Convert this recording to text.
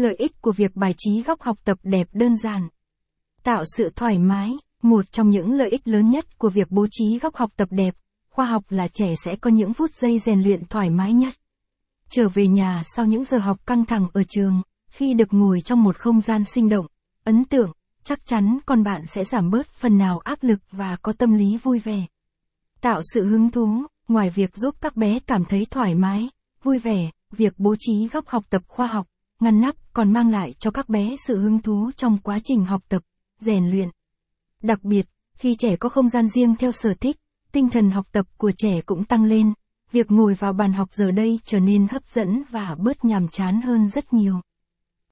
Lợi ích của việc bài trí góc học tập đẹp đơn giản. Tạo sự thoải mái, một trong những lợi ích lớn nhất của việc bố trí góc học tập đẹp, khoa học là trẻ sẽ có những phút giây rèn luyện thoải mái nhất. Trở về nhà sau những giờ học căng thẳng ở trường, khi được ngồi trong một không gian sinh động, ấn tượng, chắc chắn con bạn sẽ giảm bớt phần nào áp lực và có tâm lý vui vẻ. Tạo sự hứng thú, ngoài việc giúp các bé cảm thấy thoải mái, vui vẻ, việc bố trí góc học tập khoa học, ngăn nắp còn mang lại cho các bé sự hứng thú trong quá trình học tập, rèn luyện. Đặc biệt, khi trẻ có không gian riêng theo sở thích, tinh thần học tập của trẻ cũng tăng lên, việc ngồi vào bàn học giờ đây trở nên hấp dẫn và bớt nhàm chán hơn rất nhiều.